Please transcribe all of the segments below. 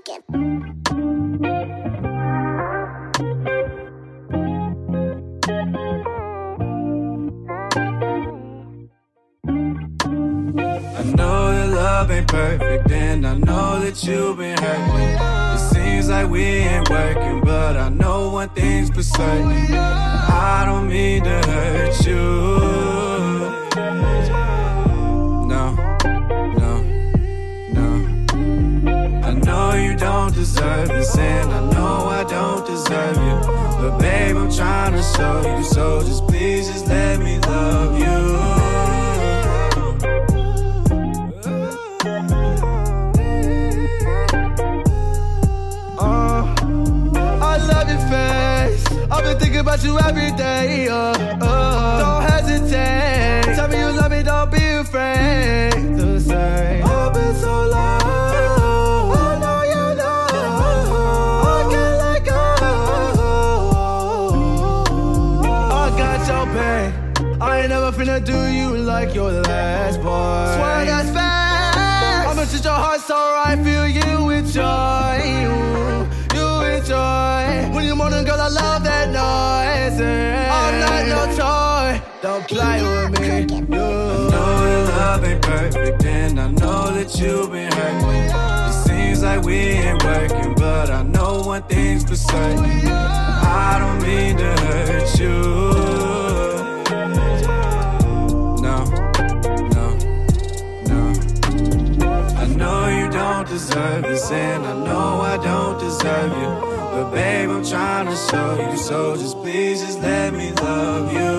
looking. I know that love ain't perfect, and I know that you've been hurting. It seems like we ain't working, but I know one thing's for certain. I don't mean to deserve this, and I know I don't deserve you. But babe, I'm trying to show you, so just please just let me love you. I've been thinking about you every day. Uh, uh, don't hesitate. Tell me you love me, don't be afraid to say. Got your pain. I ain't never finna do you like your last boy. Swear that's facts. I'ma treat your heart so right, feel you with joy you joy. When you moaning, girl, I love that noise. I'm not no toy. Don't play with me. You. I know your love ain't perfect, and I know that you've been hurt. It seems like we ain't working, but I know one thing's for certain. I don't mean to hurt you. No, no, no. I know you don't deserve this, and I know I don't deserve you. But babe, I'm trying to show you, so just please just let me love you.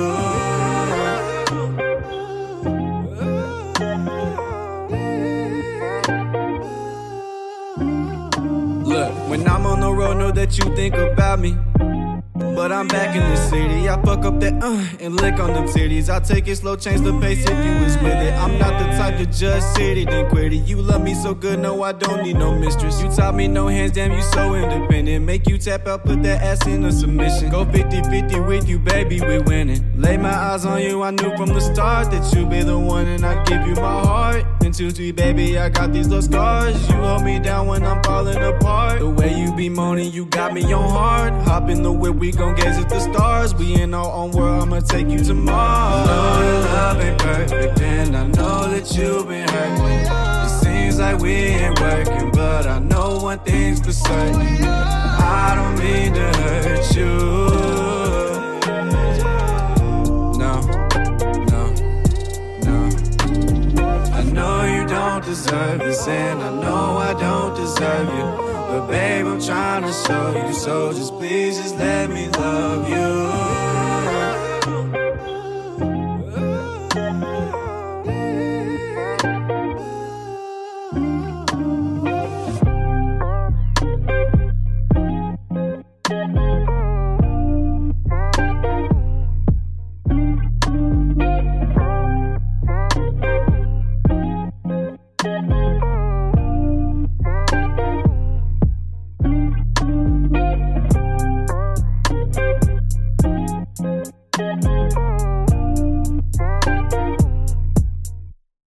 Look, when I'm on the road, know that you think about me. But I'm back in the city. I fuck up that uh and lick on them titties. I take it slow, change the pace if you was with it. I'm not the type to just sit it and quit it. You love me so good, no, I don't need no mistress. You taught me no hands, damn, you so independent. Make you tap out, put that ass in a submission. Go 50 50 with you, baby, we winning. Lay my eyes on you, I knew from the start that you'd be the one, and I give you my heart. Two, three, baby, I got these little scars. You hold me down when I'm falling apart. The way you be moaning, you got me on hard. Hop in the whip, we gon' gaze at the stars. We in our own world, I'ma take you to Mars. Your love ain't perfect, and I know that you've been hurt. It seems like we ain't working, but I know one thing's for certain. I don't mean to hurt you. And I know I don't deserve you. But babe, I'm trying to show you, so just please just let me love